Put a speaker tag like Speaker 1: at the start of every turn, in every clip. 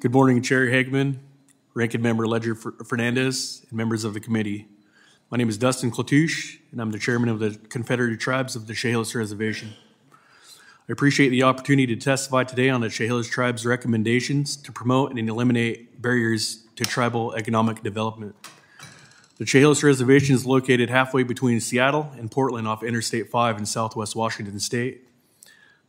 Speaker 1: Good morning, Chair Hageman, Ranking Member Leger Fernandez, and members of the committee. My name is Dustin Klatush, and I'm the chairman of the Confederated Tribes of the Chehalis Reservation. I appreciate the opportunity to testify today on the Chehalis Tribes' recommendations to promote and eliminate barriers to tribal economic development. The Chehalis Reservation is located halfway between Seattle and Portland off Interstate 5 in southwest Washington state.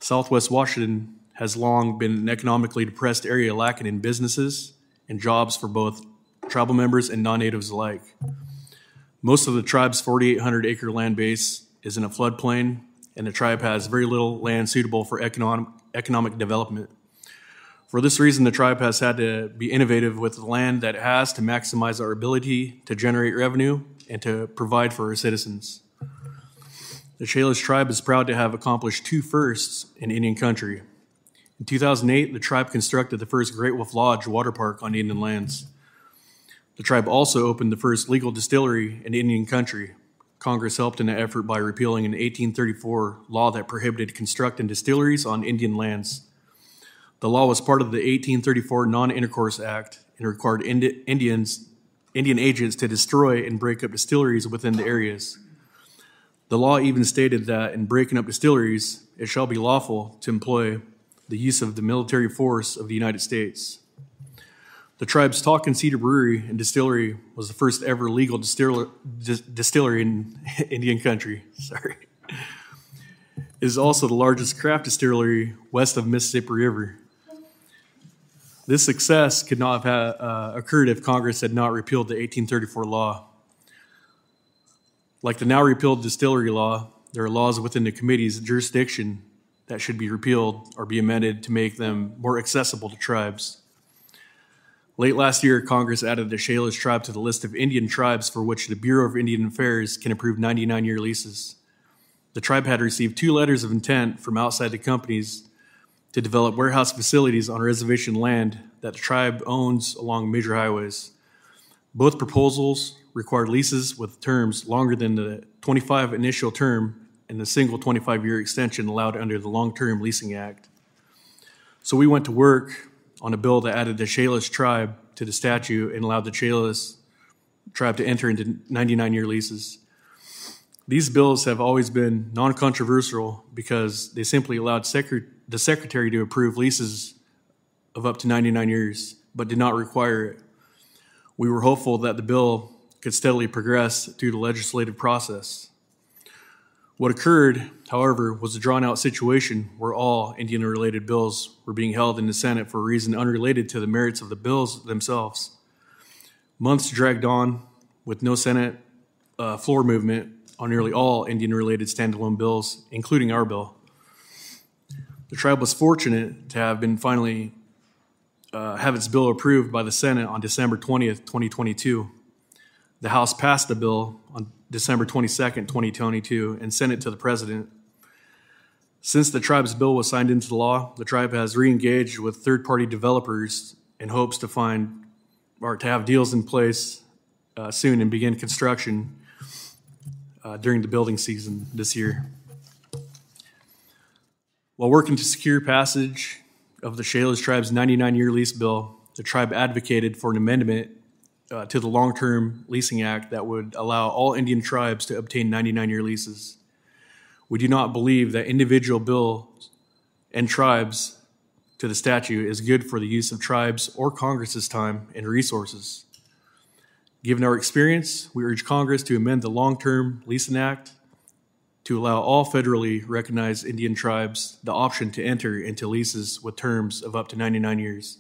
Speaker 1: Southwest Washington has long been an economically depressed area lacking in businesses and jobs for both tribal members and non natives alike. Most of the tribe's 4,800 acre land base is in a floodplain and the tribe has very little land suitable for economic, economic development. For this reason, the tribe has had to be innovative with the land that it has to maximize our ability to generate revenue and to provide for our citizens. The Chehalis tribe is proud to have accomplished two firsts in Indian country. In 2008, the tribe constructed the first Great Wolf Lodge water park on Indian lands. The tribe also opened the first legal distillery in Indian country, Congress helped in the effort by repealing an 1834 law that prohibited constructing distilleries on Indian lands. The law was part of the 1834 Non-Intercourse Act and required Indi- Indians, Indian agents to destroy and break up distilleries within the areas. The law even stated that in breaking up distilleries, it shall be lawful to employ the use of the military force of the United States. The tribe's Talking Cedar Brewery and Distillery was the first ever legal distillery in Indian country. Sorry. It is also the largest craft distillery west of Mississippi River. This success could not have uh, occurred if Congress had not repealed the 1834 law. Like the now repealed distillery law, there are laws within the committee's jurisdiction that should be repealed or be amended to make them more accessible to tribes. Late last year, Congress added the Chehalis tribe to the list of Indian tribes for which the Bureau of Indian Affairs can approve 99 year leases. The tribe had received two letters of intent from outside the companies to develop warehouse facilities on reservation land that the tribe owns along major highways. Both proposals required leases with terms longer than the 25 initial term and the single 25 year extension allowed under the Long Term Leasing Act. So we went to work on a bill that added the Chehalis tribe to the statute and allowed the Chehalis tribe to enter into 99 year leases. These bills have always been non controversial because they simply allowed the secretary to approve leases of up to 99 years, but did not require it. We were hopeful that the bill could steadily progress through the legislative process. What occurred, however, was a drawn out situation where all Indian related bills were being held in the Senate for a reason unrelated to the merits of the bills themselves. Months dragged on with no Senate uh, floor movement on nearly all Indian related standalone bills, including our bill. The tribe was fortunate to have been finally uh, have its bill approved by the Senate on December 20th, 2022. The House passed the bill on December 22nd, 2022, and sent it to the president. Since the tribe's bill was signed into law, the tribe has re engaged with third party developers in hopes to find or to have deals in place uh, soon and begin construction uh, during the building season this year. While working to secure passage of the Chehalis tribe's 99 year lease bill, the tribe advocated for an amendment uh, to the Long Term Leasing Act that would allow all Indian tribes to obtain 99 year leases. We do not believe that individual bills and tribes to the statute is good for the use of tribes or Congress's time and resources. Given our experience, we urge Congress to amend the Long Term Leasing Act to allow all federally recognized Indian tribes the option to enter into leases with terms of up to 99 years.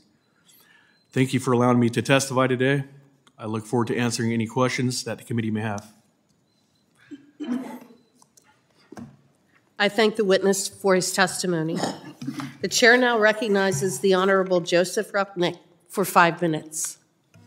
Speaker 1: Thank you for allowing me to testify today. I look forward to answering any questions that the committee may have.
Speaker 2: I thank the witness for his testimony. The chair now recognizes the Honorable Joseph Rupnick for five minutes.